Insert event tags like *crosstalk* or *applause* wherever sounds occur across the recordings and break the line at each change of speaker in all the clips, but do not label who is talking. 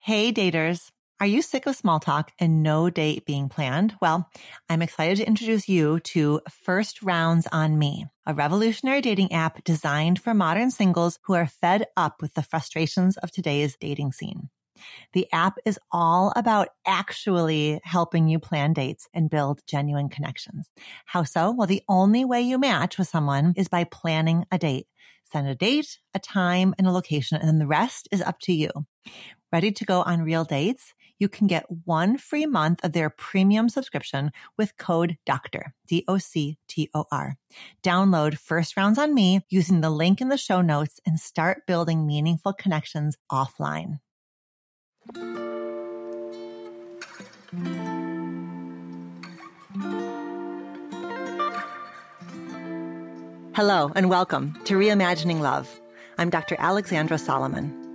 Hey, daters. Are you sick of small talk and no date being planned? Well, I'm excited to introduce you to First Rounds on Me, a revolutionary dating app designed for modern singles who are fed up with the frustrations of today's dating scene. The app is all about actually helping you plan dates and build genuine connections. How so? Well, the only way you match with someone is by planning a date. Send a date, a time, and a location, and then the rest is up to you. Ready to go on real dates? You can get one free month of their premium subscription with code DOCTOR, D-O-C-T-O-R. Download First Rounds on Me using the link in the show notes and start building meaningful connections offline. Hello and welcome to Reimagining Love. I'm Dr. Alexandra Solomon.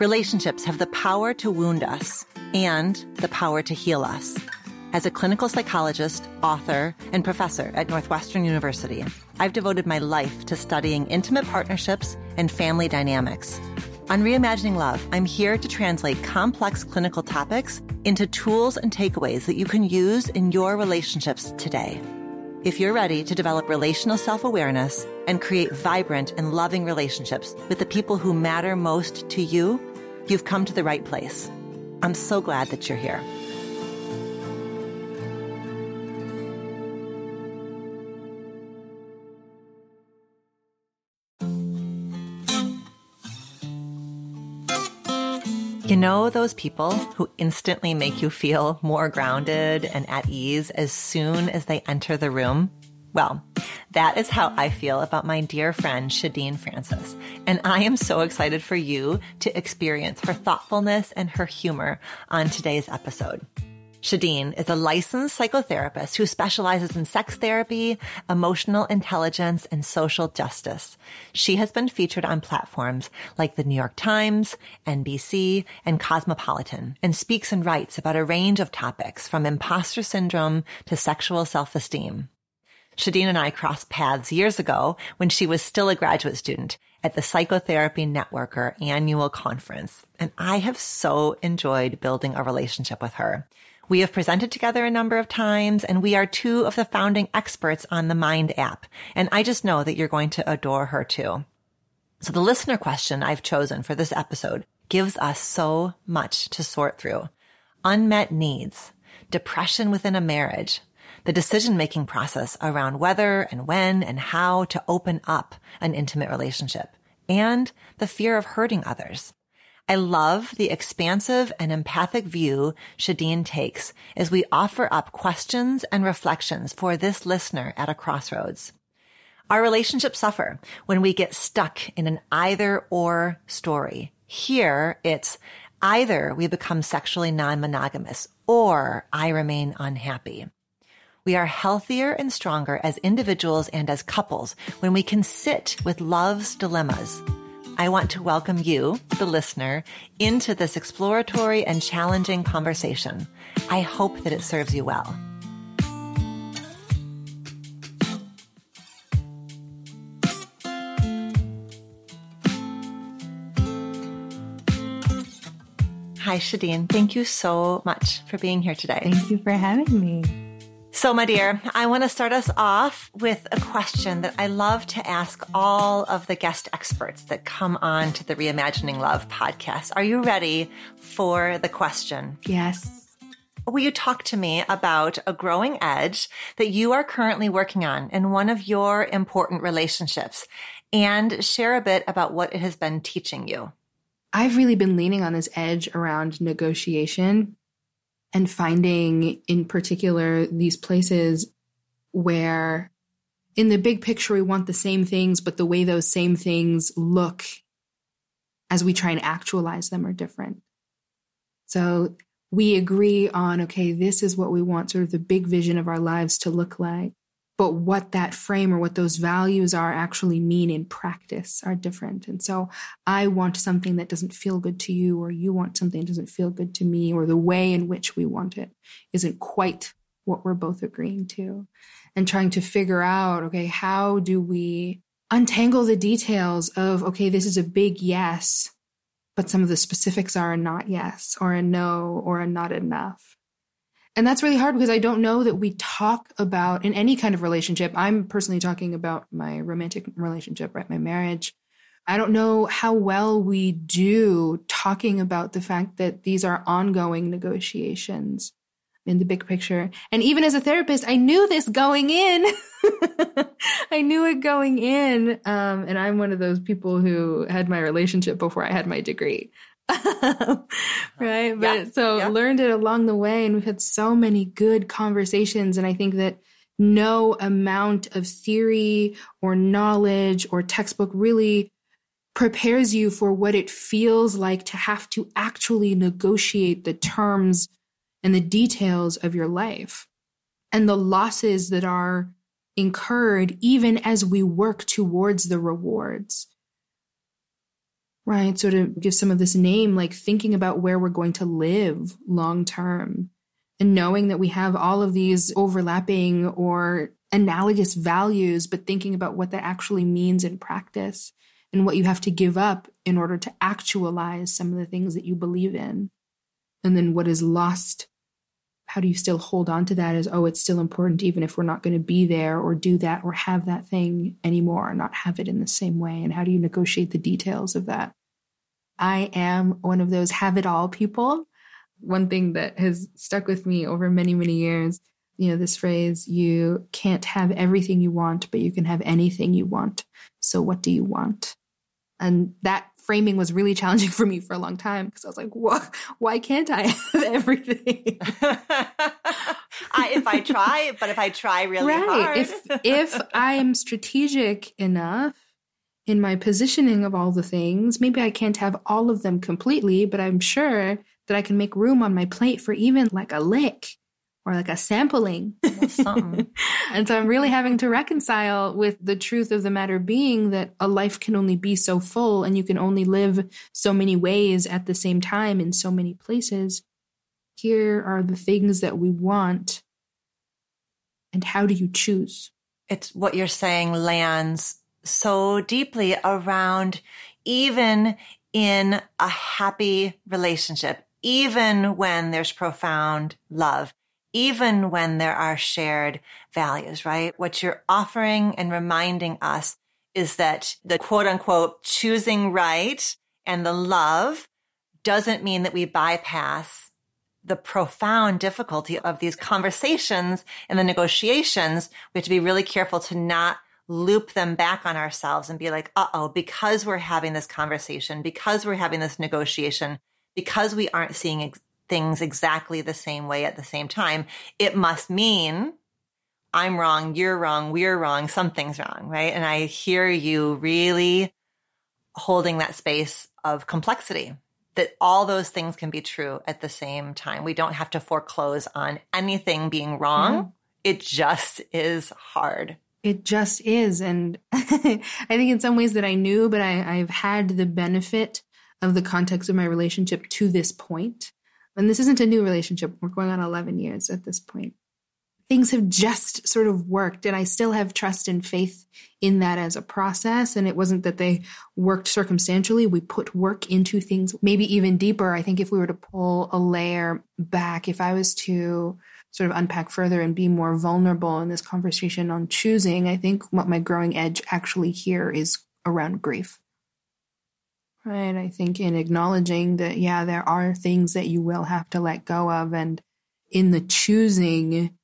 Relationships have the power to wound us and the power to heal us. As a clinical psychologist, author, and professor at Northwestern University, I've devoted my life to studying intimate partnerships and family dynamics. On Reimagining Love, I'm here to translate complex clinical topics into tools and takeaways that you can use in your relationships today. If you're ready to develop relational self awareness and create vibrant and loving relationships with the people who matter most to you, you've come to the right place. I'm so glad that you're here. You know those people who instantly make you feel more grounded and at ease as soon as they enter the room? Well, that is how I feel about my dear friend Shadeen Francis. And I am so excited for you to experience her thoughtfulness and her humor on today's episode. Shadeen is a licensed psychotherapist who specializes in sex therapy, emotional intelligence, and social justice. She has been featured on platforms like the New York Times, NBC, and Cosmopolitan, and speaks and writes about a range of topics from imposter syndrome to sexual self-esteem. Shadeen and I crossed paths years ago when she was still a graduate student at the Psychotherapy Networker annual conference, and I have so enjoyed building a relationship with her. We have presented together a number of times and we are two of the founding experts on the Mind app. And I just know that you're going to adore her too. So the listener question I've chosen for this episode gives us so much to sort through. Unmet needs, depression within a marriage, the decision making process around whether and when and how to open up an intimate relationship, and the fear of hurting others. I love the expansive and empathic view Shadeen takes as we offer up questions and reflections for this listener at a crossroads. Our relationships suffer when we get stuck in an either or story. Here, it's either we become sexually non-monogamous or I remain unhappy. We are healthier and stronger as individuals and as couples when we can sit with love's dilemmas I want to welcome you, the listener, into this exploratory and challenging conversation. I hope that it serves you well. Hi, Shadeen. Thank you so much for being here today.
Thank you for having me.
So, my dear, I want to start us off with a question that I love to ask all of the guest experts that come on to the Reimagining Love podcast. Are you ready for the question?
Yes.
Will you talk to me about a growing edge that you are currently working on in one of your important relationships and share a bit about what it has been teaching you?
I've really been leaning on this edge around negotiation and finding in particular these places where in the big picture we want the same things but the way those same things look as we try and actualize them are different. So we agree on okay this is what we want sort of the big vision of our lives to look like but what that frame or what those values are actually mean in practice are different. And so I want something that doesn't feel good to you, or you want something that doesn't feel good to me, or the way in which we want it isn't quite what we're both agreeing to. And trying to figure out, okay, how do we untangle the details of, okay, this is a big yes, but some of the specifics are a not yes or a no or a not enough. And that's really hard because I don't know that we talk about in any kind of relationship. I'm personally talking about my romantic relationship, right? My marriage. I don't know how well we do talking about the fact that these are ongoing negotiations in the big picture. And even as a therapist, I knew this going in. *laughs* I knew it going in. Um, and I'm one of those people who had my relationship before I had my degree. *laughs* right. But yeah, so yeah. learned it along the way. And we've had so many good conversations. And I think that no amount of theory or knowledge or textbook really prepares you for what it feels like to have to actually negotiate the terms and the details of your life and the losses that are incurred even as we work towards the rewards. Right. So to give some of this name, like thinking about where we're going to live long term and knowing that we have all of these overlapping or analogous values, but thinking about what that actually means in practice and what you have to give up in order to actualize some of the things that you believe in. And then what is lost how do you still hold on to that as oh it's still important even if we're not going to be there or do that or have that thing anymore or not have it in the same way and how do you negotiate the details of that i am one of those have it all people one thing that has stuck with me over many many years you know this phrase you can't have everything you want but you can have anything you want so what do you want and that framing was really challenging *laughs* for me for a long time because I was like, what? Why can't I have *laughs* everything? *laughs*
I, if I try, but if I try really right. hard.
if, if I am strategic enough in my positioning of all the things, maybe I can't have all of them completely, but I'm sure that I can make room on my plate for even like a lick or like a sampling. *laughs* Of something. *laughs* And so I'm really having to reconcile with the truth of the matter being that a life can only be so full and you can only live so many ways at the same time in so many places. Here are the things that we want. And how do you choose?
It's what you're saying lands so deeply around even in a happy relationship, even when there's profound love even when there are shared values, right? What you're offering and reminding us is that the quote unquote choosing right and the love doesn't mean that we bypass the profound difficulty of these conversations and the negotiations. We have to be really careful to not loop them back on ourselves and be like, uh oh, because we're having this conversation, because we're having this negotiation, because we aren't seeing ex- things exactly the same way at the same time, it must mean I'm wrong, you're wrong, we're wrong, something's wrong, right? And I hear you really holding that space of complexity that all those things can be true at the same time. We don't have to foreclose on anything being wrong. Mm-hmm. It just is hard.
It just is. And *laughs* I think in some ways that I knew, but I, I've had the benefit of the context of my relationship to this point. and this isn't a new relationship. We're going on 11 years at this point. Things have just sort of worked, and I still have trust and faith in that as a process. And it wasn't that they worked circumstantially. We put work into things, maybe even deeper. I think if we were to pull a layer back, if I was to sort of unpack further and be more vulnerable in this conversation on choosing, I think what my growing edge actually here is around grief. Right. I think in acknowledging that, yeah, there are things that you will have to let go of. And in the choosing,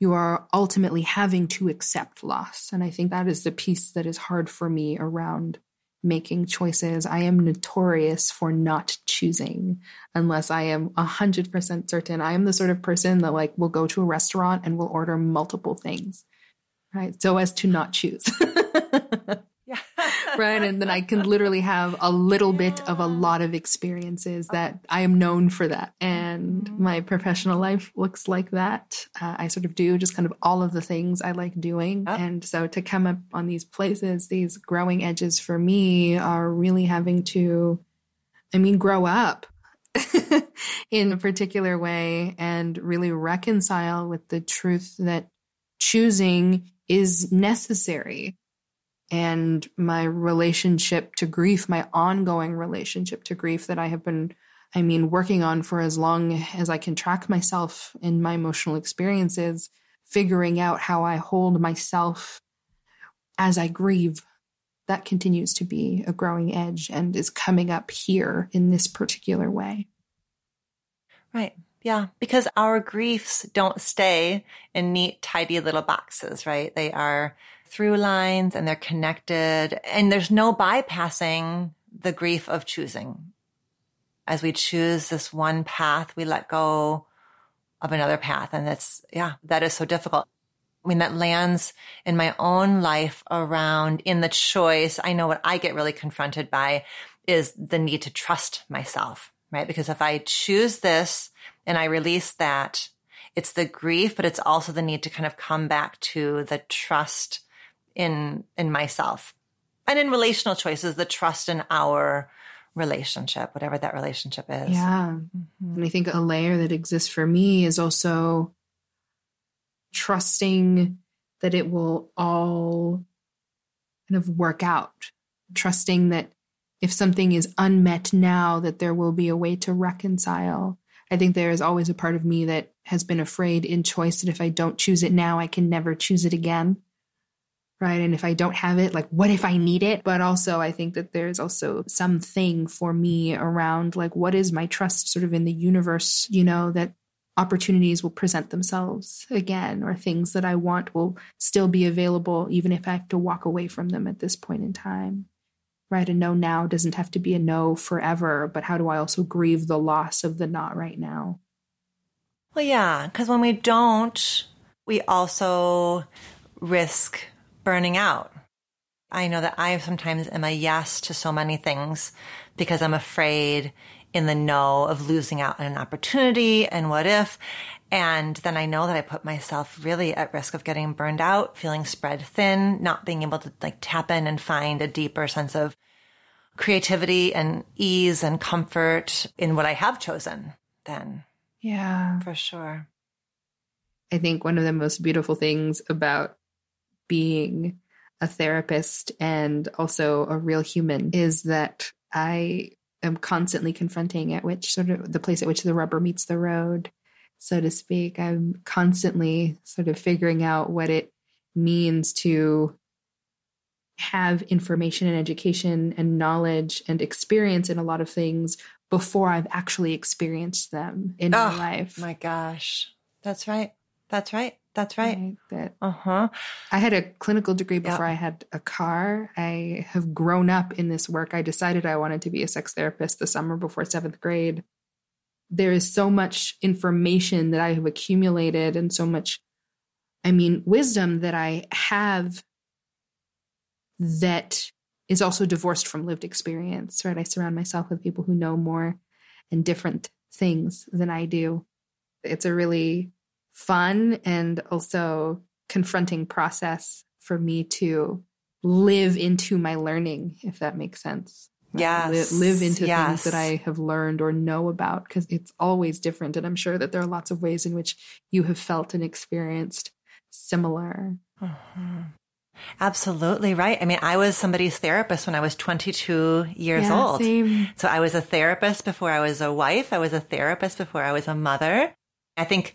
you are ultimately having to accept loss. And I think that is the piece that is hard for me around making choices. I am notorious for not choosing unless I am 100% certain. I am the sort of person that like will go to a restaurant and will order multiple things, right? So as to not choose. *laughs* Right. And then I can literally have a little bit of a lot of experiences that I am known for that. And my professional life looks like that. Uh, I sort of do just kind of all of the things I like doing. And so to come up on these places, these growing edges for me are really having to, I mean, grow up *laughs* in a particular way and really reconcile with the truth that choosing is necessary and my relationship to grief, my ongoing relationship to grief that I have been, I mean, working on for as long as I can track myself in my emotional experiences, figuring out how I hold myself as I grieve. That continues to be a growing edge and is coming up here in this particular way.
Right. Yeah. Because our griefs don't stay in neat, tidy little boxes, right? They are through lines and they're connected and there's no bypassing the grief of choosing. As we choose this one path, we let go of another path. And that's, yeah, that is so difficult. I mean, that lands in my own life around in the choice. I know what I get really confronted by is the need to trust myself, right? Because if I choose this and I release that, it's the grief, but it's also the need to kind of come back to the trust in in myself and in relational choices the trust in our relationship whatever that relationship is.
Yeah. Mm-hmm. and i think a layer that exists for me is also trusting that it will all kind of work out. Trusting that if something is unmet now that there will be a way to reconcile. I think there is always a part of me that has been afraid in choice that if i don't choose it now i can never choose it again right? And if I don't have it, like, what if I need it? But also, I think that there's also something for me around, like, what is my trust sort of in the universe, you know, that opportunities will present themselves again, or things that I want will still be available, even if I have to walk away from them at this point in time. Right. A no now doesn't have to be a no forever, but how do I also grieve the loss of the not right now?
Well, yeah, because when we don't, we also risk burning out. I know that I sometimes am a yes to so many things because I'm afraid in the no of losing out on an opportunity and what if. And then I know that I put myself really at risk of getting burned out, feeling spread thin, not being able to like tap in and find a deeper sense of creativity and ease and comfort in what I have chosen then.
Yeah.
For sure.
I think one of the most beautiful things about being a therapist and also a real human is that I am constantly confronting at which sort of the place at which the rubber meets the road, so to speak. I'm constantly sort of figuring out what it means to have information and education and knowledge and experience in a lot of things before I've actually experienced them in oh, my life.
My gosh. That's right. That's right. That's right. right
that
uh-huh.
I had a clinical degree before yep. I had a car. I have grown up in this work. I decided I wanted to be a sex therapist the summer before seventh grade. There is so much information that I have accumulated and so much, I mean, wisdom that I have that is also divorced from lived experience, right? I surround myself with people who know more and different things than I do. It's a really fun and also confronting process for me to live into my learning, if that makes sense.
Yes.
live into yes. things that I have learned or know about because it's always different. And I'm sure that there are lots of ways in which you have felt and experienced similar.
Mm-hmm. Absolutely right. I mean, I was somebody's therapist when I was 22 years
yeah,
old.
Same.
So I was a therapist before I was a wife. I was a therapist before I was a mother. I think,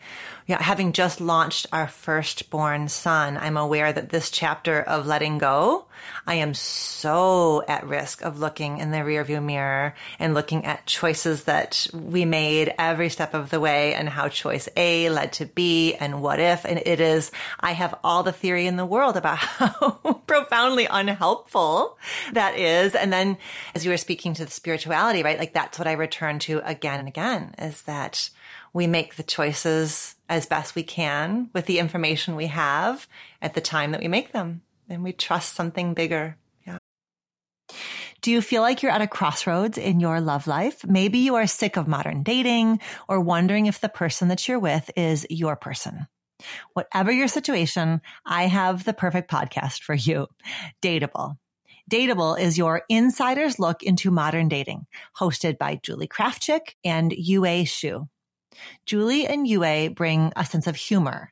know, having just launched our firstborn son, I'm aware that this chapter of letting go, I am so at risk of looking in the rearview mirror and looking at choices that we made every step of the way and how choice A led to B and what if. And it is, I have all the theory in the world about *laughs* how profoundly unhelpful that is. And then as you were speaking to the spirituality, right? Like that's what I return to again and again is that we make the choices as best we can with the information we have at the time that we make them. And we trust something bigger. Yeah. Do you feel like you're at a crossroads in your love life? Maybe you are sick of modern dating or wondering if the person that you're with is your person. Whatever your situation, I have the perfect podcast for you. Dateable. Dateable is your insider's look into modern dating, hosted by Julie Krafchick and Yue Xu. Julie and Yue bring a sense of humor,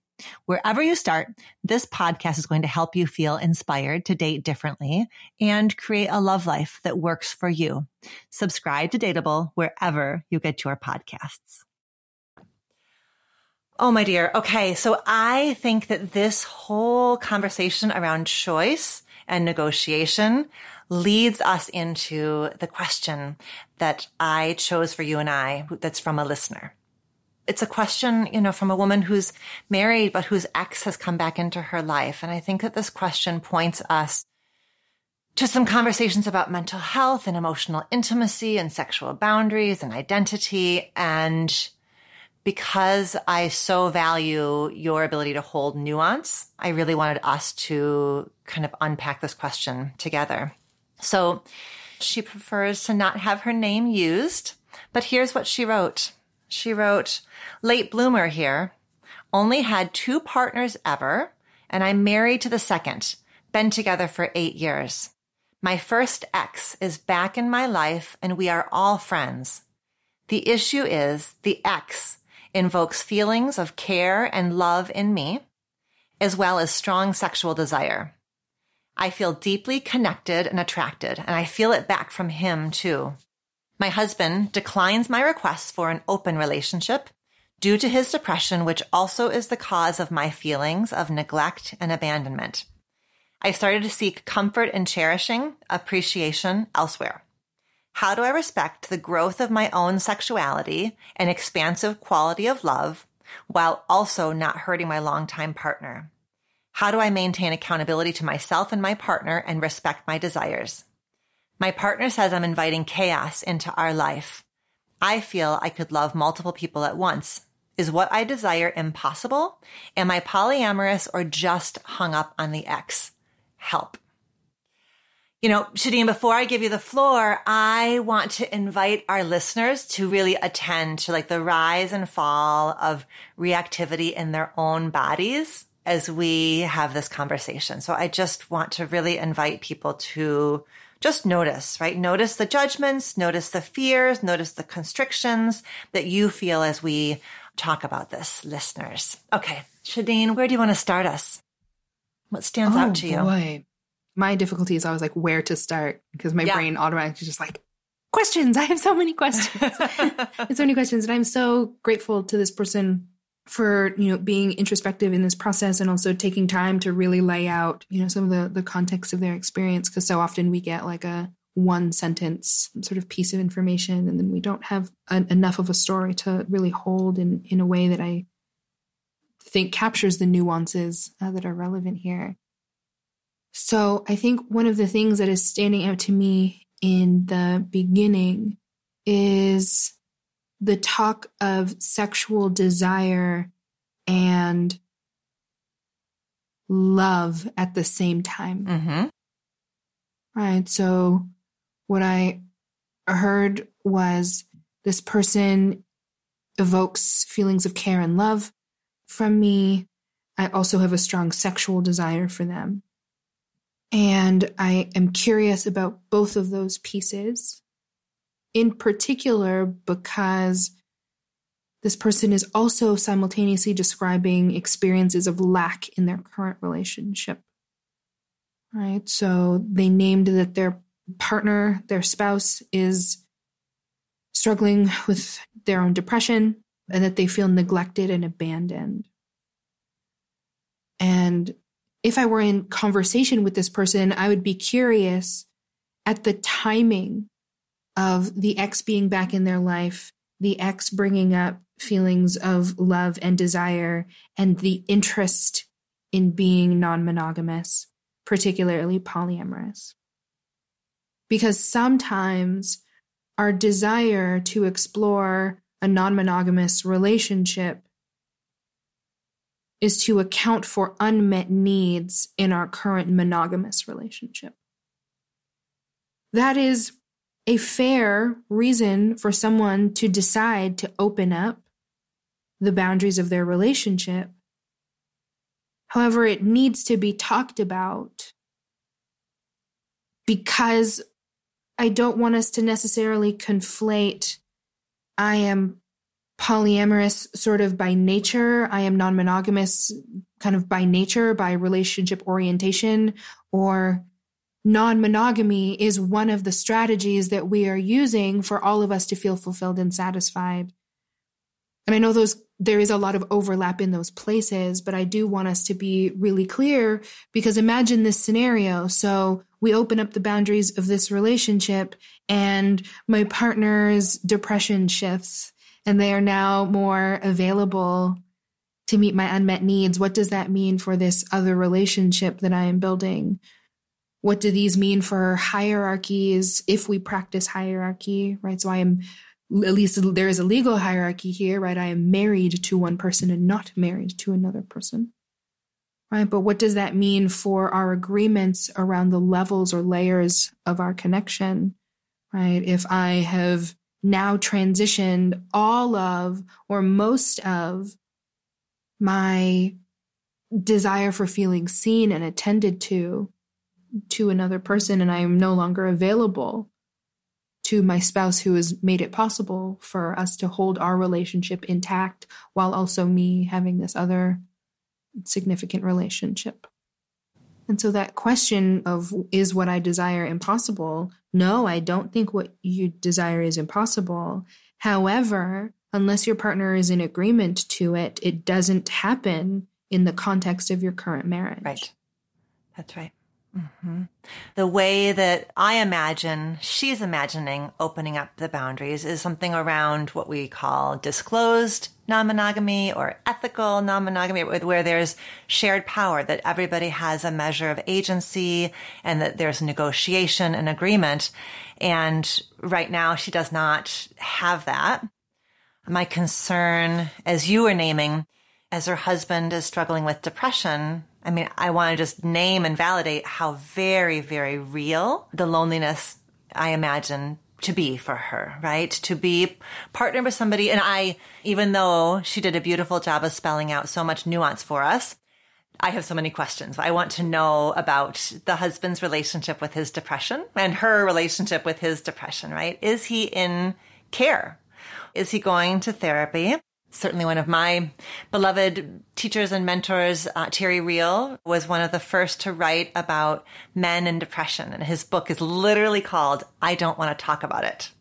Wherever you start, this podcast is going to help you feel inspired to date differently and create a love life that works for you. Subscribe to Dateable wherever you get your podcasts. Oh, my dear. Okay. So I think that this whole conversation around choice and negotiation leads us into the question that I chose for you and I that's from a listener it's a question, you know, from a woman who's married, but whose ex has come back into her life. And I think that this question points us to some conversations about mental health and emotional intimacy and sexual boundaries and identity. And because I so value your ability to hold nuance, I really wanted us to kind of unpack this question together. So she prefers to not have her name used, but here's what she wrote. She wrote, late bloomer here, only had two partners ever, and I'm married to the second, been together for eight years. My first ex is back in my life and we are all friends. The issue is the ex invokes feelings of care and love in me, as well as strong sexual desire. I feel deeply connected and attracted, and I feel it back from him too. My husband declines my requests for an open relationship due to his depression, which also is the cause of my feelings of neglect and abandonment. I started to seek comfort and cherishing, appreciation elsewhere. How do I respect the growth of my own sexuality and expansive quality of love while also not hurting my longtime partner? How do I maintain accountability to myself and my partner and respect my desires? My partner says I'm inviting chaos into our life. I feel I could love multiple people at once. Is what I desire impossible? Am I polyamorous or just hung up on the ex? Help. You know, Shadeen, before I give you the floor, I want to invite our listeners to really attend to like the rise and fall of reactivity in their own bodies as we have this conversation. So I just want to really invite people to just notice, right? Notice the judgments, notice the fears, notice the constrictions that you feel as we talk about this, listeners. Okay, Shadeen, where do you want to start us? What stands
oh,
out to you?
Boy. My difficulty is always like where to start because my yeah. brain automatically just like questions. I have so many questions. *laughs* *laughs* and so many questions. And I'm so grateful to this person for you know being introspective in this process and also taking time to really lay out you know some of the the context of their experience because so often we get like a one sentence sort of piece of information and then we don't have an, enough of a story to really hold in in a way that i think captures the nuances uh, that are relevant here. So i think one of the things that is standing out to me in the beginning is the talk of sexual desire and love at the same time. Mm-hmm. Right. So, what I heard was this person evokes feelings of care and love from me. I also have a strong sexual desire for them. And I am curious about both of those pieces in particular because this person is also simultaneously describing experiences of lack in their current relationship. Right? So they named that their partner, their spouse, is struggling with their own depression and that they feel neglected and abandoned. And if I were in conversation with this person, I would be curious at the timing of the ex being back in their life, the ex bringing up feelings of love and desire, and the interest in being non monogamous, particularly polyamorous. Because sometimes our desire to explore a non monogamous relationship is to account for unmet needs in our current monogamous relationship. that is a fair reason for someone to decide to open up the boundaries of their relationship. However, it needs to be talked about because I don't want us to necessarily conflate I am polyamorous sort of by nature, I am non monogamous kind of by nature, by relationship orientation, or non monogamy is one of the strategies that we are using for all of us to feel fulfilled and satisfied. And I know those there is a lot of overlap in those places, but I do want us to be really clear because imagine this scenario. So we open up the boundaries of this relationship and my partner's depression shifts and they are now more available to meet my unmet needs. What does that mean for this other relationship that I am building? What do these mean for hierarchies if we practice hierarchy, right? So I am at least there is a legal hierarchy here, right? I am married to one person and not married to another person, right? But what does that mean for our agreements around the levels or layers of our connection, right? If I have now transitioned all of or most of my desire for feeling seen and attended to to another person and I am no longer available to my spouse who has made it possible for us to hold our relationship intact while also me having this other significant relationship. And so that question of is what I desire impossible? No, I don't think what you desire is impossible. However, unless your partner is in agreement to it, it doesn't happen in the context of your current marriage.
Right. That's right. Mm-hmm. The way that I imagine she's imagining opening up the boundaries is something around what we call disclosed non monogamy or ethical non monogamy, where there's shared power, that everybody has a measure of agency and that there's negotiation and agreement. And right now, she does not have that. My concern, as you were naming, as her husband is struggling with depression, I mean, I want to just name and validate how very, very real the loneliness I imagine to be for her, right? To be partnered with somebody. And I, even though she did a beautiful job of spelling out so much nuance for us, I have so many questions. I want to know about the husband's relationship with his depression and her relationship with his depression, right? Is he in care? Is he going to therapy? Certainly one of my beloved teachers and mentors, uh, Terry Real, was one of the first to write about men and depression. And his book is literally called I Don't Want to Talk About It.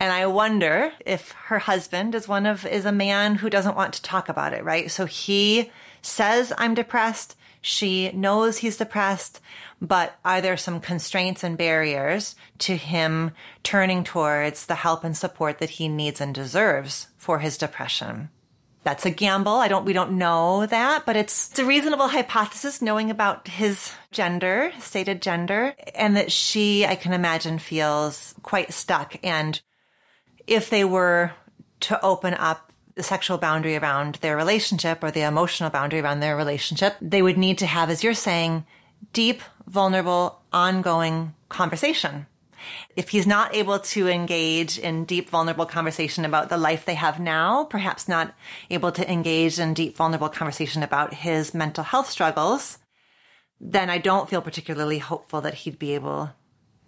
And I wonder if her husband is one of, is a man who doesn't want to talk about it, right? So he says, I'm depressed. She knows he's depressed, but are there some constraints and barriers to him turning towards the help and support that he needs and deserves for his depression? That's a gamble. I don't, we don't know that, but it's, it's a reasonable hypothesis knowing about his gender, stated gender, and that she, I can imagine, feels quite stuck. And if they were to open up the sexual boundary around their relationship or the emotional boundary around their relationship, they would need to have, as you're saying, deep, vulnerable, ongoing conversation. If he's not able to engage in deep, vulnerable conversation about the life they have now, perhaps not able to engage in deep, vulnerable conversation about his mental health struggles, then I don't feel particularly hopeful that he'd be able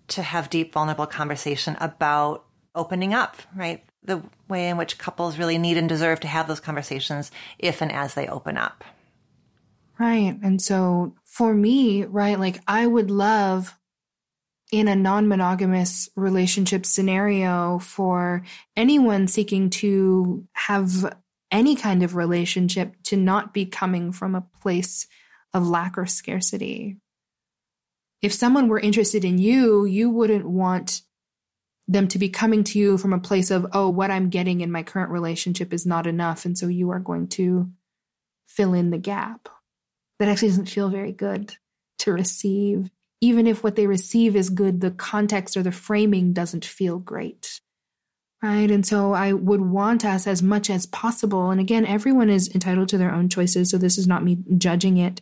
to have deep, vulnerable conversation about opening up, right? The way in which couples really need and deserve to have those conversations if and as they open up.
Right. And so for me, right, like I would love in a non monogamous relationship scenario for anyone seeking to have any kind of relationship to not be coming from a place of lack or scarcity. If someone were interested in you, you wouldn't want them to be coming to you from a place of, oh, what I'm getting in my current relationship is not enough. And so you are going to fill in the gap that actually doesn't feel very good to receive. Even if what they receive is good, the context or the framing doesn't feel great. Right. And so I would want us as much as possible. And again, everyone is entitled to their own choices. So this is not me judging it.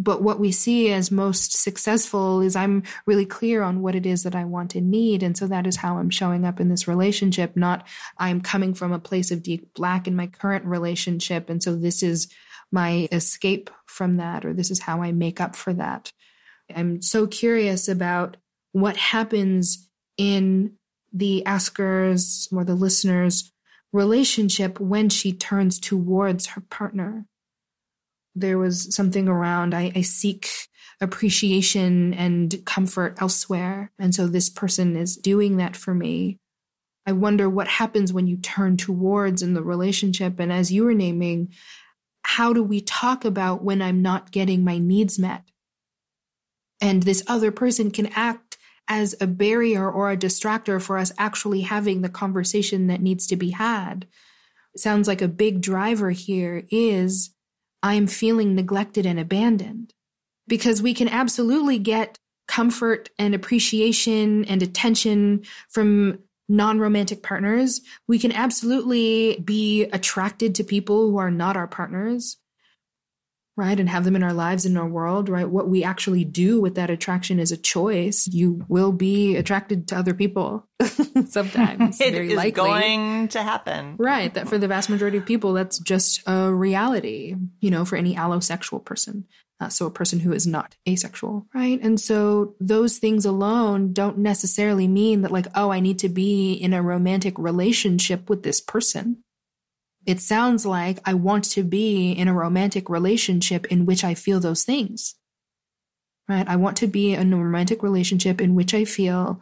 but what we see as most successful is I'm really clear on what it is that I want and need. And so that is how I'm showing up in this relationship, not I'm coming from a place of deep black in my current relationship. And so this is my escape from that, or this is how I make up for that. I'm so curious about what happens in the asker's or the listener's relationship when she turns towards her partner there was something around I, I, seek appreciation and comfort elsewhere. And so this person is doing that for me. I wonder what happens when you turn towards in the relationship. And as you were naming, how do we talk about when I'm not getting my needs met? And this other person can act as a barrier or a distractor for us actually having the conversation that needs to be had. Sounds like a big driver here is I'm feeling neglected and abandoned. Because we can absolutely get comfort and appreciation and attention from non romantic partners. We can absolutely be attracted to people who are not our partners right? And have them in our lives, in our world, right? What we actually do with that attraction is a choice. You will be attracted to other people *laughs* sometimes. *laughs*
it very is likely. going to happen.
Right. That for the vast majority of people, that's just a reality, you know, for any allosexual person. Uh, so a person who is not asexual, right? And so those things alone don't necessarily mean that like, oh, I need to be in a romantic relationship with this person it sounds like I want to be in a romantic relationship in which I feel those things. Right? I want to be in a romantic relationship in which I feel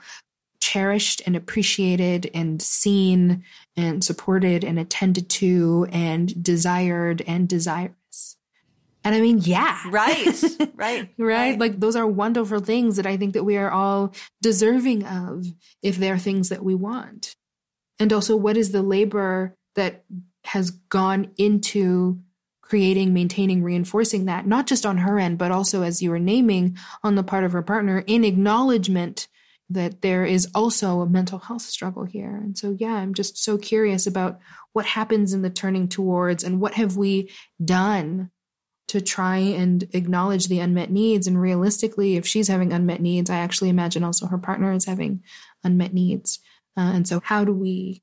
cherished and appreciated and seen and supported and attended to and desired and desirous. And I mean, yeah.
Right. *laughs* Right.
right. right. Like those are wonderful things that I think that we are all deserving of if they're things that we want. And also what is the labor that has gone into creating, maintaining, reinforcing that, not just on her end, but also as you were naming on the part of her partner in acknowledgement that there is also a mental health struggle here. And so, yeah, I'm just so curious about what happens in the turning towards and what have we done to try and acknowledge the unmet needs. And realistically, if she's having unmet needs, I actually imagine also her partner is having unmet needs. Uh, and so, how do we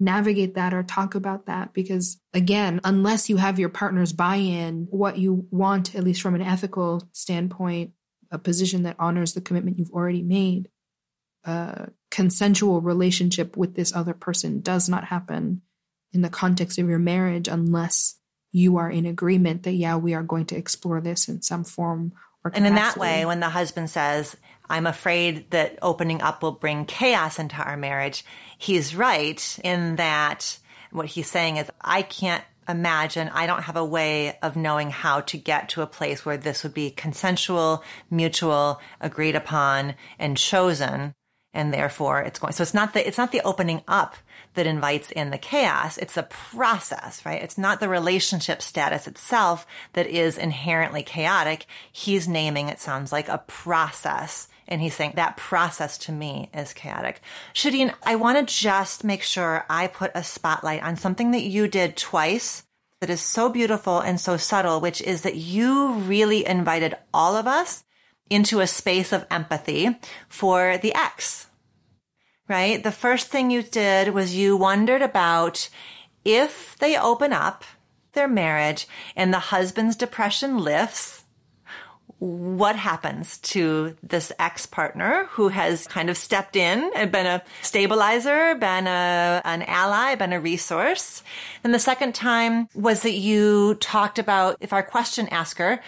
navigate that or talk about that because again unless you have your partner's buy-in what you want at least from an ethical standpoint a position that honors the commitment you've already made a consensual relationship with this other person does not happen in the context of your marriage unless you are in agreement that yeah we are going to explore this in some form or
and in that way when the husband says i'm afraid that opening up will bring chaos into our marriage he's right in that what he's saying is, I can't imagine, I don't have a way of knowing how to get to a place where this would be consensual, mutual, agreed upon, and chosen. And therefore it's going, so it's not the, it's not the opening up that invites in the chaos. It's a process, right? It's not the relationship status itself that is inherently chaotic. He's naming, it sounds like, a process and he's saying that process to me is chaotic. Shadeen, I want to just make sure I put a spotlight on something that you did twice that is so beautiful and so subtle, which is that you really invited all of us into a space of empathy for the ex, right? The first thing you did was you wondered about if they open up their marriage and the husband's depression lifts what happens to this ex partner who has kind of stepped in and been a stabilizer, been a, an ally, been a resource. And the second time was that you talked about if our question asker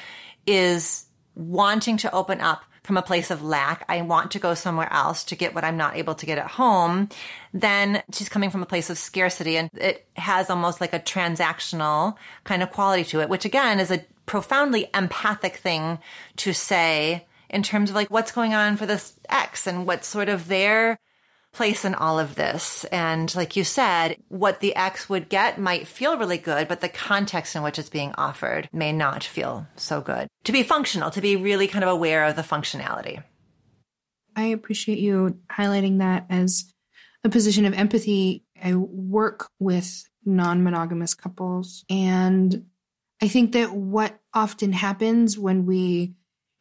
is wanting to open up from a place of lack. I want to go somewhere else to get what I'm not able to get at home. Then she's coming from a place of scarcity and it has almost like a transactional kind of quality to it, which again is a profoundly empathic thing to say in terms of like what's going on for this ex and what's sort of their place in all of this. And like you said, what the ex would get might feel really good, but the context in which it's being offered may not feel so good. To be functional, to be really kind of aware of the functionality.
I appreciate you highlighting that as a position of empathy. I work with non monogamous couples and I think that what often happens when we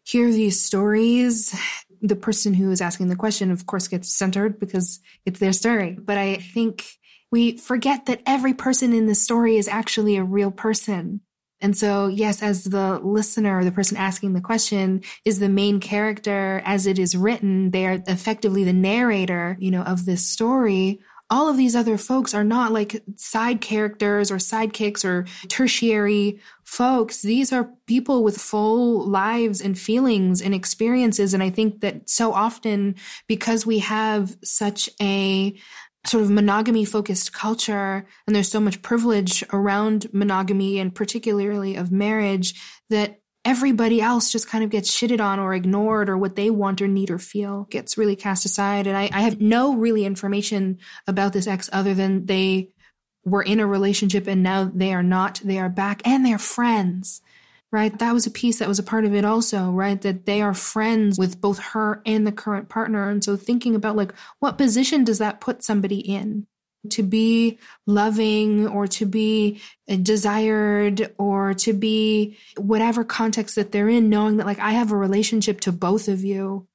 hear these stories, the person who is asking the question, of course, gets centered because it's their story. But I think we forget that every person in the story is actually a real person. And so, yes, as the listener, the person asking the question is the main character as it is written. They are effectively the narrator, you know, of this story. All of these other folks are not like side characters or sidekicks or tertiary folks. These are people with full lives and feelings and experiences. And I think that so often because we have such a sort of monogamy focused culture and there's so much privilege around monogamy and particularly of marriage that everybody else just kind of gets shitted on or ignored or what they want or need or feel gets really cast aside and I, I have no really information about this ex other than they were in a relationship and now they are not they are back and they're friends right? That was a piece that was a part of it also, right? That they are friends with both her and the current partner. And so thinking about like, what position does that put somebody in? To be loving or to be uh, desired or to be whatever context that they're in, knowing that like I have a relationship to both of you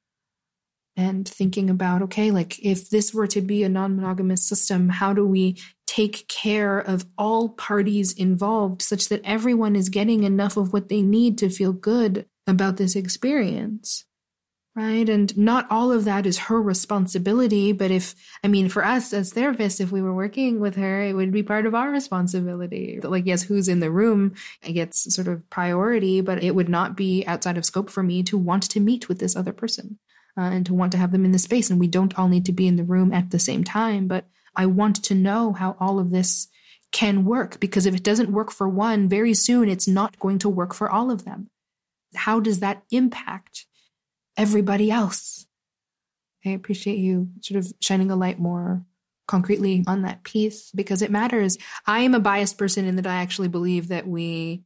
and thinking about, okay, like if this were to be a non monogamous system, how do we take care of all parties involved such that everyone is getting enough of what they need to feel good about this experience. Right. And not all of that is her responsibility. But if, I mean, for us as therapists, if we were working with her, it would be part of our responsibility. Like, yes, who's in the room gets sort of priority, but it would not be outside of scope for me to want to meet with this other person uh, and to want to have them in the space. And we don't all need to be in the room at the same time, but I want to know how all of this can work because if it doesn't work for one, very soon it's not going to work for all of them. How does that impact everybody else? I appreciate you sort of shining a light more concretely on that piece because it matters. I am a biased person in that I actually believe that we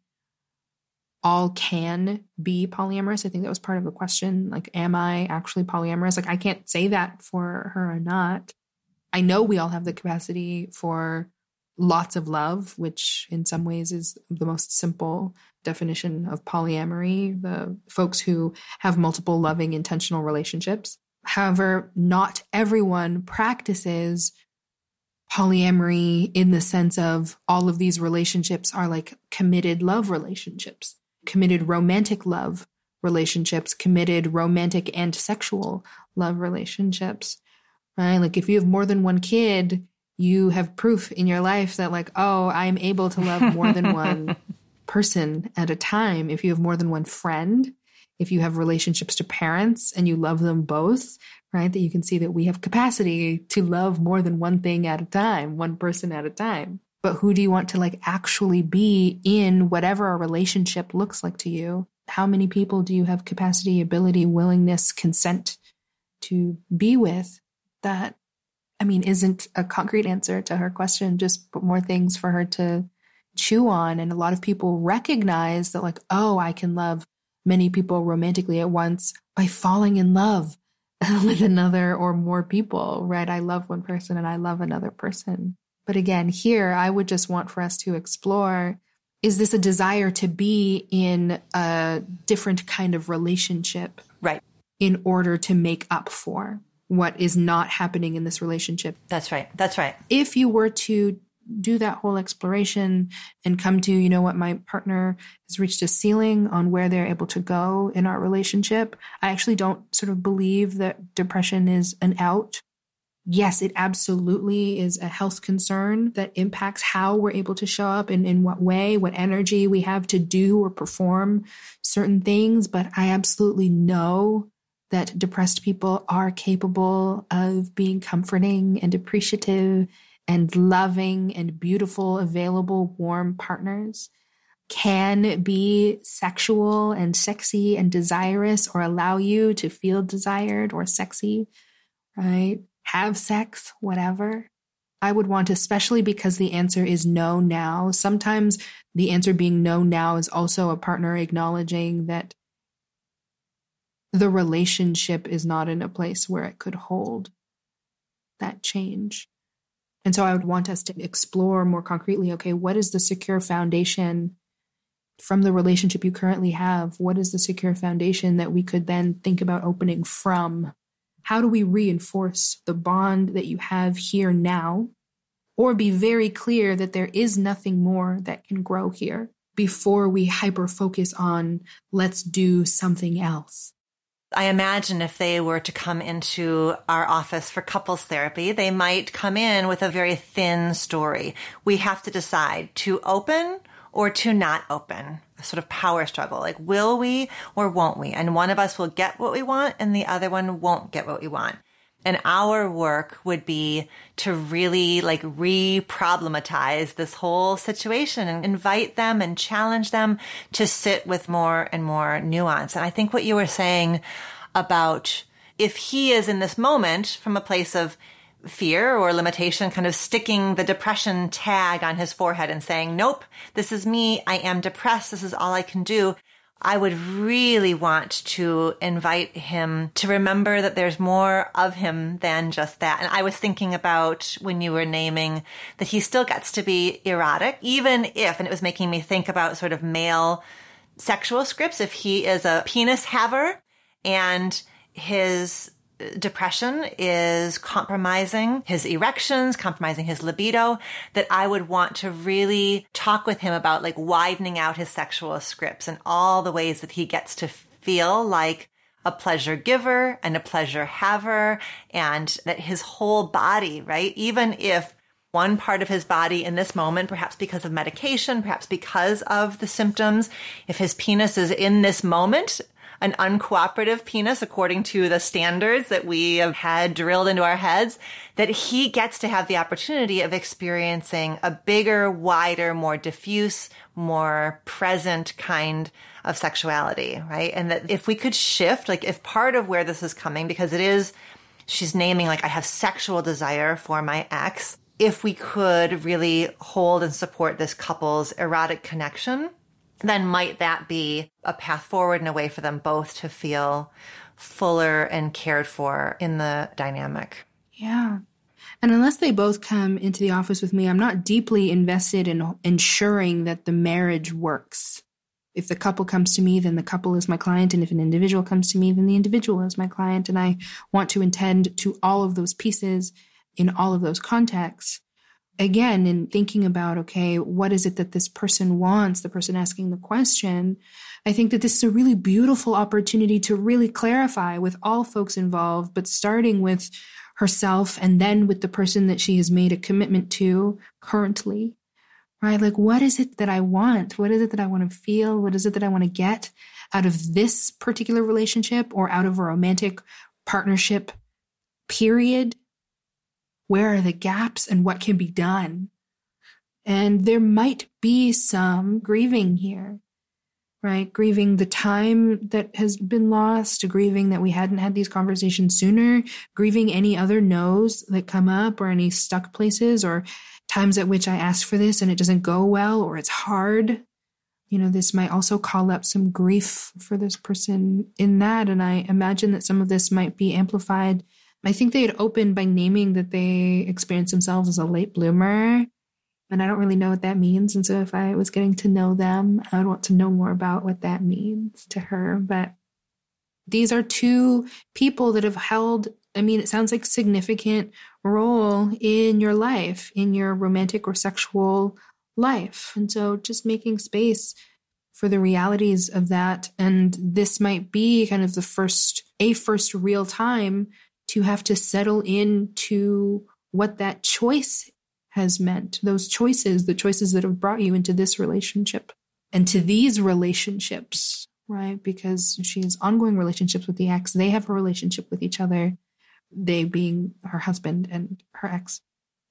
all can be polyamorous. I think that was part of the question. Like, am I actually polyamorous? Like, I can't say that for her or not. I know we all have the capacity for lots of love, which in some ways is the most simple definition of polyamory, the folks who have multiple loving, intentional relationships. However, not everyone practices polyamory in the sense of all of these relationships are like committed love relationships, committed romantic love relationships, committed romantic and sexual love relationships right? Like if you have more than one kid, you have proof in your life that like, oh, I'm able to love more than one *laughs* person at a time. If you have more than one friend, if you have relationships to parents and you love them both, right? That you can see that we have capacity to love more than one thing at a time, one person at a time. But who do you want to like actually be in whatever a relationship looks like to you? How many people do you have capacity, ability, willingness, consent to be with? that, I mean, isn't a concrete answer to her question, just more things for her to chew on. And a lot of people recognize that, like, oh, I can love many people romantically at once by falling in love *laughs* with another or more people, right? I love one person and I love another person. But again, here, I would just want for us to explore is this a desire to be in a different kind of relationship?
Right.
In order to make up for what is not happening in this relationship.
That's right. That's right.
If you were to do that whole exploration and come to, you know what, my partner has reached a ceiling on where they're able to go in our relationship, I actually don't sort of believe that depression is an out. Yes, it absolutely is a health concern that impacts how we're able to show up and in what way, what energy we have to do or perform certain things. But I absolutely know that depressed people are capable of being comforting and appreciative and loving and beautiful, available, warm partners, can be sexual and sexy and desirous or allow you to feel desired or sexy, right? Have sex, whatever. I would want, especially because the answer is no now. Sometimes the answer being no now is also a partner acknowledging that the relationship is not in a place where it could hold that change. And so I would want us to explore more concretely okay, what is the secure foundation from the relationship you currently have, what is the secure foundation that we could then think about opening from? How do we reinforce the bond that you have here now? Or be very clear that there is nothing more that can grow here before we hyper focus on let's do something else.
I imagine if they were to come into our office for couples therapy, they might come in with a very thin story. We have to decide to open or to not open, a sort of power struggle. Like, will we or won't we? And one of us will get what we want and the other one won't get what we want. And our work would be to really like re-problematize this whole situation and invite them and challenge them to sit with more and more nuance. And I think what you were saying about if he is in this moment from a place of fear or limitation, kind of sticking the depression tag on his forehead and saying, nope, this is me. I am depressed. This is all I can do. I would really want to invite him to remember that there's more of him than just that. And I was thinking about when you were naming that he still gets to be erotic, even if, and it was making me think about sort of male sexual scripts, if he is a penis haver and his depression is compromising his erections, compromising his libido, that I would want to really talk with him about like widening out his sexual scripts and all the ways that he gets to feel like a pleasure giver and a pleasure haver and that his whole body, right? Even if one part of his body in this moment, perhaps because of medication, perhaps because of the symptoms, if his penis is in this moment an uncooperative penis according to the standards that we have had drilled into our heads, that he gets to have the opportunity of experiencing a bigger, wider, more diffuse, more present kind of sexuality, right? And that if we could shift, like if part of where this is coming, because it is, she's naming like, I have sexual desire for my ex. If we could really hold and support this couple's erotic connection, then might that be a path forward and a way for them both to feel fuller and cared for in the dynamic?
Yeah. And unless they both come into the office with me, I'm not deeply invested in ensuring that the marriage works. If the couple comes to me, then the couple is my client. And if an individual comes to me, then the individual is my client. And I want to attend to all of those pieces in all of those contexts again, in thinking about, okay, what is it that this person wants, the person asking the question, I think that this is a really beautiful opportunity to really clarify with all folks involved, but starting with herself and then with the person that she has made a commitment to currently, right? Like, what is it that I want? What is it that I want to feel? What is it that I want to get out of this particular relationship or out of a romantic partnership period? Where are the gaps and what can be done? And there might be some grieving here, right? Grieving the time that has been lost, grieving that we hadn't had these conversations sooner, grieving any other no's that come up or any stuck places or times at which I ask for this and it doesn't go well or it's hard. You know, this might also call up some grief for this person in that. And I imagine that some of this might be amplified I think they had opened by naming that they experienced themselves as a late bloomer. And I don't really know what that means. And so if I was getting to know them, I would want to know more about what that means to her. But these are two people that have held, I mean, it sounds like significant role in your life, in your romantic or sexual life. And so just making space for the realities of that. And this might be kind of the first, a first real time to have to settle into what that choice has meant, those choices, the choices that have brought you into this relationship and to these relationships, right? Because she has ongoing relationships with the ex. They have a relationship with each other, they being her husband and her ex.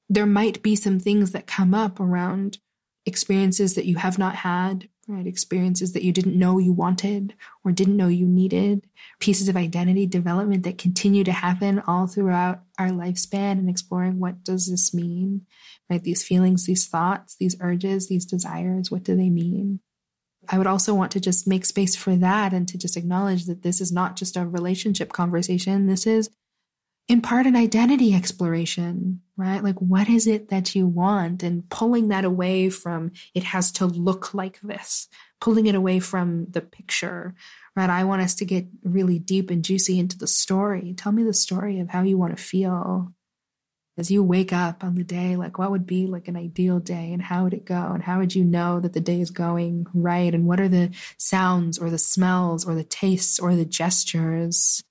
There might be some things that come up around experiences that you have not had, right? Experiences that you didn't know you wanted or didn't know you needed, pieces of identity development that continue to happen all throughout our lifespan and exploring what does this mean, right? These feelings, these thoughts, these urges, these desires, what do they mean? I would also want to just make space for that and to just acknowledge that this is not just a relationship conversation. This is in part an identity exploration, right? Like, what is it that you want? And pulling that away from it has to look like this, pulling it away from the picture, right? I want us to get really deep and juicy into the story. Tell me the story of how you want to feel as you wake up on the day. Like, what would be like an ideal day and how would it go? And how would you know that the day is going right? And what are the sounds or the smells or the tastes or the gestures?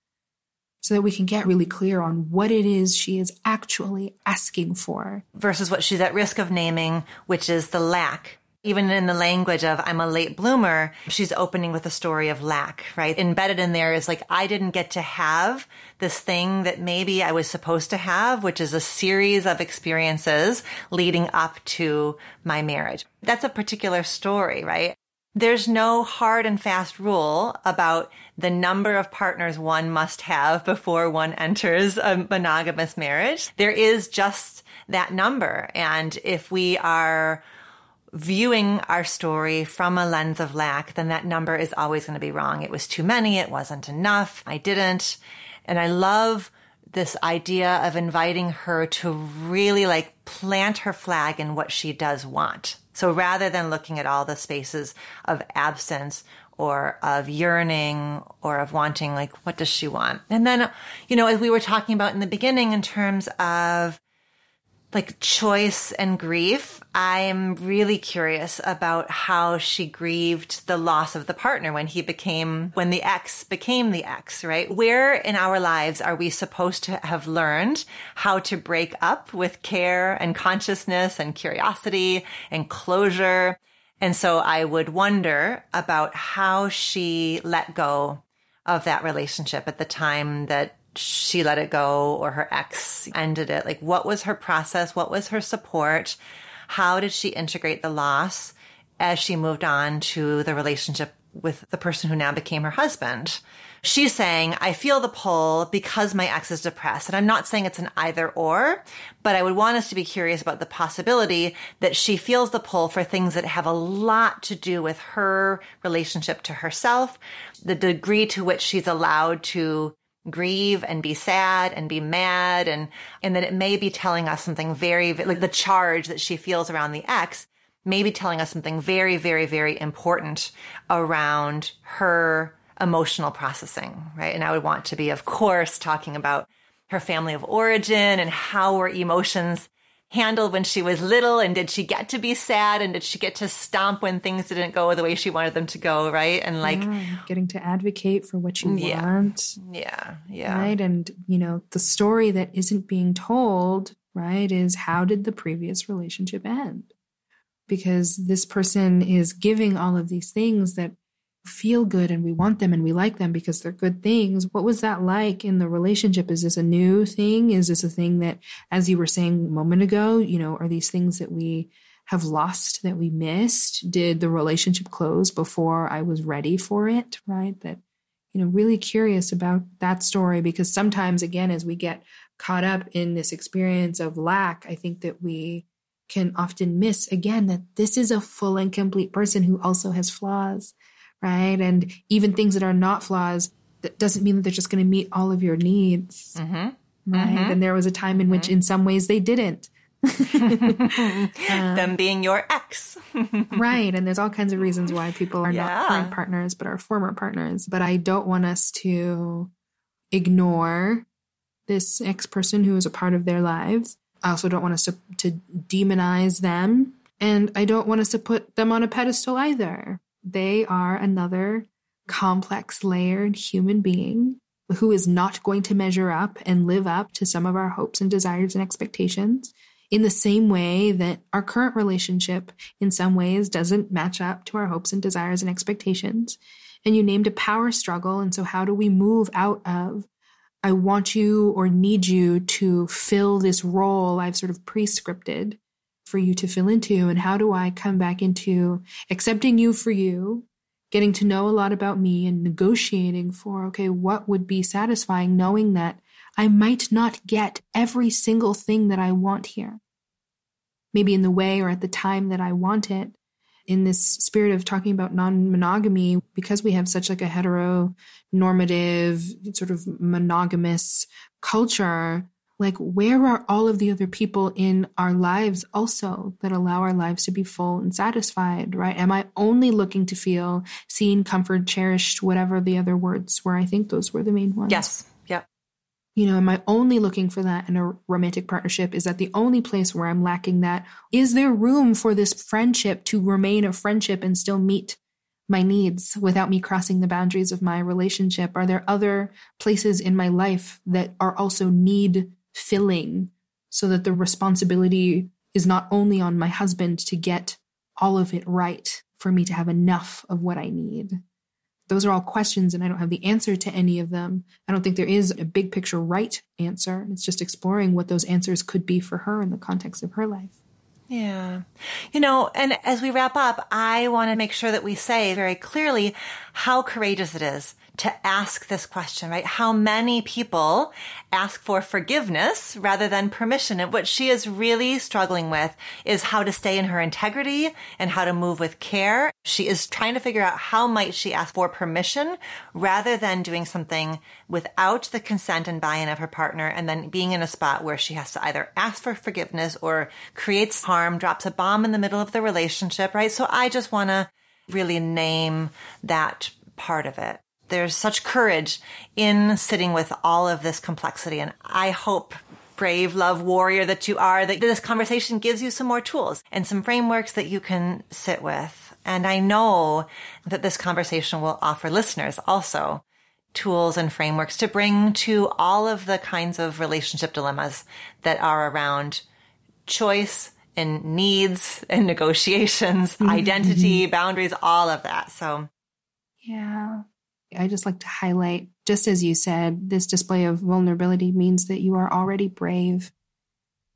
So that we can get really clear on what it is she is actually asking for.
Versus what she's at risk of naming, which is the lack. Even in the language of I'm a late bloomer, she's opening with a story of lack, right? Embedded in there is like, I didn't get to have this thing that maybe I was supposed to have, which is a series of experiences leading up to my marriage. That's a particular story, right? There's no hard and fast rule about the number of partners one must have before one enters a monogamous marriage. There is just that number. And if we are viewing our story from a lens of lack, then that number is always going to be wrong. It was too many. It wasn't enough. I didn't. And I love this idea of inviting her to really like plant her flag in what she does want. So rather than looking at all the spaces of absence or of yearning or of wanting, like, what does she want? And then, you know, as we were talking about in the beginning in terms of like choice and grief, I'm really curious about how she grieved the loss of the partner when he became, when the ex became the ex, right? Where in our lives are we supposed to have learned how to break up with care and consciousness and curiosity and closure? And so I would wonder about how she let go of that relationship at the time that she let it go or her ex ended it? Like, what was her process? What was her support? How did she integrate the loss as she moved on to the relationship with the person who now became her husband? She's saying, I feel the pull because my ex is depressed. And I'm not saying it's an either or, but I would want us to be curious about the possibility that she feels the pull for things that have a lot to do with her relationship to herself, the degree to which she's allowed to grieve and be sad and be mad and and that it may be telling us something very like the charge that she feels around the ex may be telling us something very very very important around her emotional processing right? And i would want to be of course talking about her family of origin and how her emotions handled when she was little and did she get to be sad and did she get to stomp when things didn't go the way she wanted them to go right? And like
yeah, getting to advocate for what you
yeah,
want.
Yeah yeah.
Right and you know the story that isn't being told right is how did the previous relationship end? Because this person is giving all of these things that feel good and we want them and we like them because they're good things. What was that like in the relationship? Is this a new thing? Is this a thing that, as you were saying a moment ago, you know, are these things that we have lost that we missed? Did the relationship close before I was ready for it? Right. That, you know, really curious about that story because sometimes, again, as we get caught up in this experience of lack, I think that we can often miss again that this is a full and complete person who also has flaws right? And even things that are not flaws, that doesn't mean that they're just going to meet all of your needs, mm-hmm. right? Mm-hmm. And there was a time in mm-hmm. which, in some ways, they didn't.
um, *laughs* *laughs* Them being your ex. *laughs*
right. And there's all kinds of reasons why people are yeah. not current partners, but are former partners. But I don't want us to ignore this ex person who is a part of their lives. I also don't want us to, to demonize them. And I don't want us to put them on a pedestal either. They are another complex, layered human being who is not going to measure up and live up to some of our hopes and desires and expectations in the same way that our current relationship, in some ways, doesn't match up to our hopes and desires and expectations. And you named a power struggle. And so, how do we move out of, I want you or need you to fill this role I've sort of pre scripted for you to fill into? And how do I come back into accepting you for you, getting to know a lot about me and negotiating for, okay, what would be satisfying knowing that I might not get every single thing that I want here. Maybe in the way or at the time that I want it. In this spirit of talking about non-monogamy, because we have such like a heteronormative, sort of monogamous culture, like where are all of the other people in our lives also that allow our lives to be full and satisfied right? Am i only looking to feel seen comfort cherished whatever the other words were? I think those were the main ones.
Yes. Yep.
You know am i only looking for that in a romantic partnership? Is that the only place where i'm lacking that? Is there room for this friendship to remain a friendship and still meet my needs without me crossing the boundaries of my relationship? Are there other places in my life that are also need filling so that the responsibility is not only on my husband to get all of it right for me to have enough of what I need? Those are all questions, and I don't have the answer to any of them. I don't think there is a big picture right answer. It's just exploring what those answers could be for her in the context of her life.
Yeah. You know, and as we wrap up, I want to make sure that we say very clearly how courageous it is to ask this question, right? How many people ask for forgiveness rather than permission? And what she is really struggling with is how to stay in her integrity and how to move with care. She is trying to figure out how might she ask for permission rather than doing something without the consent and buy-in of her partner and then being in a spot where she has to either ask for forgiveness or creates harm, drops a bomb in the middle of the relationship, right? So I just want to really name that part of it there's such courage in sitting with all of this complexity. And I hope brave love warrior that you are, that this conversation gives you some more tools and some frameworks that you can sit with. And I know that this conversation will offer listeners also tools and frameworks to bring to all of the kinds of relationship dilemmas that are around choice and needs and *laughs* negotiations, mm-hmm. identity, boundaries, all of that. So
yeah. I just like to highlight, just as you said, this display of vulnerability means that you are already brave.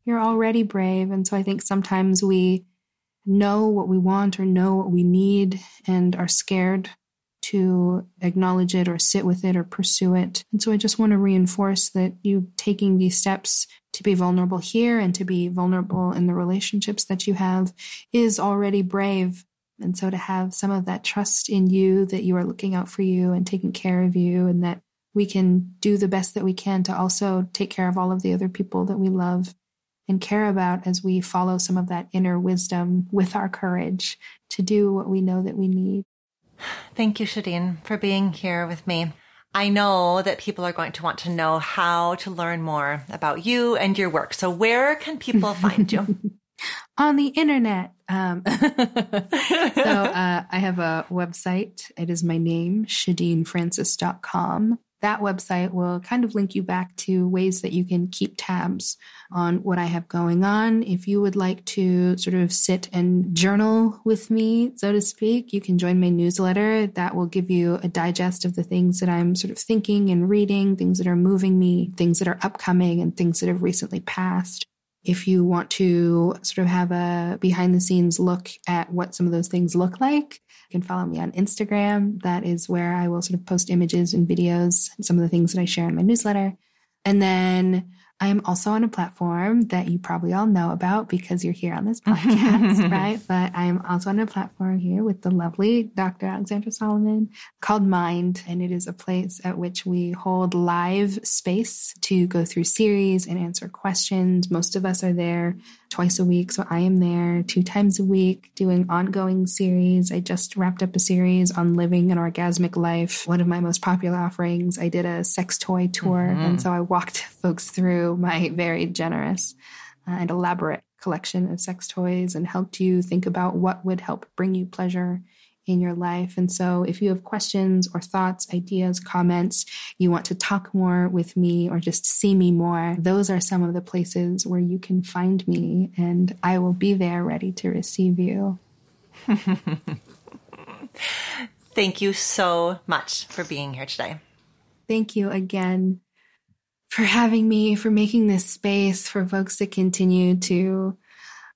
You're already brave. And so I think sometimes we know what we want or know what we need and are scared to acknowledge it or sit with it or pursue it. And so I just want to reinforce that you taking these steps to be vulnerable here and to be vulnerable in the relationships that you have is already brave. And so to have some of that trust in you that you are looking out for you and taking care of you, and that we can do the best that we can to also take care of all of the other people that we love and care about as we follow some of that inner wisdom with our courage to do what we know that we need.
Thank you, Shadeen, for being here with me. I know that people are going to want to know how to learn more about you and your work. So, where can people find you? *laughs*
on the internet. Um, *laughs* so *laughs* uh, I have a website. It is my name, ShadeenFrancis.com. That website will kind of link you back to ways that you can keep tabs on what I have going on. If you would like to sort of sit and journal with me, so to speak, you can join my newsletter. That will give you a digest of the things that I'm sort of thinking and reading, things that are moving me, things that are upcoming, and things that have recently passed. If you want to sort of have a behind the scenes look at what some of those things look like, you can follow me on Instagram. That is where I will sort of post images and videos, some of the things that I share in my newsletter. And then I am also on a platform that you probably all know about because you're here on this *laughs* podcast, *laughs* right? But I am also on a platform here with the lovely Dr. Alexandra Solomon called Mind. And it is a place at which we hold live space to go through series and answer questions. Most of us are there twice a week. So I am there two times a week doing ongoing series. I just wrapped up a series on living an orgasmic life. One of my most popular offerings, I did a sex toy tour. Mm-hmm. And so I walked *laughs* folks through my very generous uh, and elaborate collection of sex toys and helped you think about what would help bring you pleasure in your life. And so, if you have questions or thoughts, ideas, comments, you want to talk more with me or just see me more, those are some of the places where you can find me, and I will be there ready to receive you. *laughs*
Thank you so much for being here today.
Thank you again for having me, for making this space for folks to continue to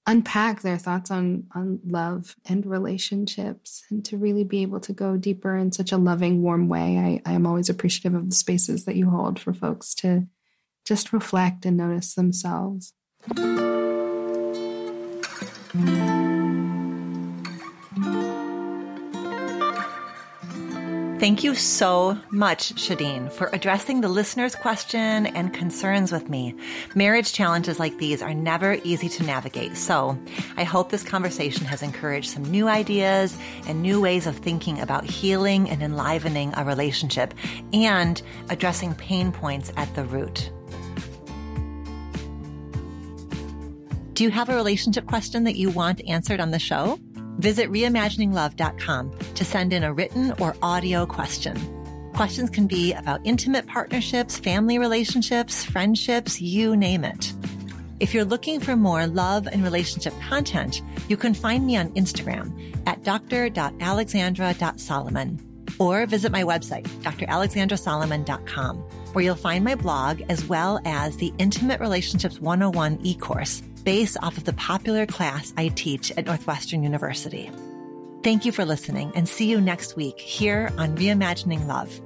unpack their thoughts on on love and relationships and to really be able to go deeper in such a loving warm way. I i am always appreciative of the spaces that you hold for folks to just reflect and notice themselves
Thank you so much, Shadeen, for addressing the listener's question and concerns with me. Marriage challenges like these are never easy to navigate, so I hope this conversation has encouraged some new ideas and new ways of thinking about healing and enlivening a relationship and addressing pain points at the root. Do you have a relationship question that you want answered on the show? Visit reimagininglove.com to send in a written or audio question. Questions can be about intimate partnerships, family relationships, friendships, you name it. If you're looking for more love and relationship content, you can find me on Instagram at dr.alexandra.solomon or visit my website, dralexandrasolomon.com, where you'll find my blog as well as the Intimate Relationships 101 e-course based off of the popular class I teach at Northwestern University. Thank you for listening and see you next week here on Reimagining Love.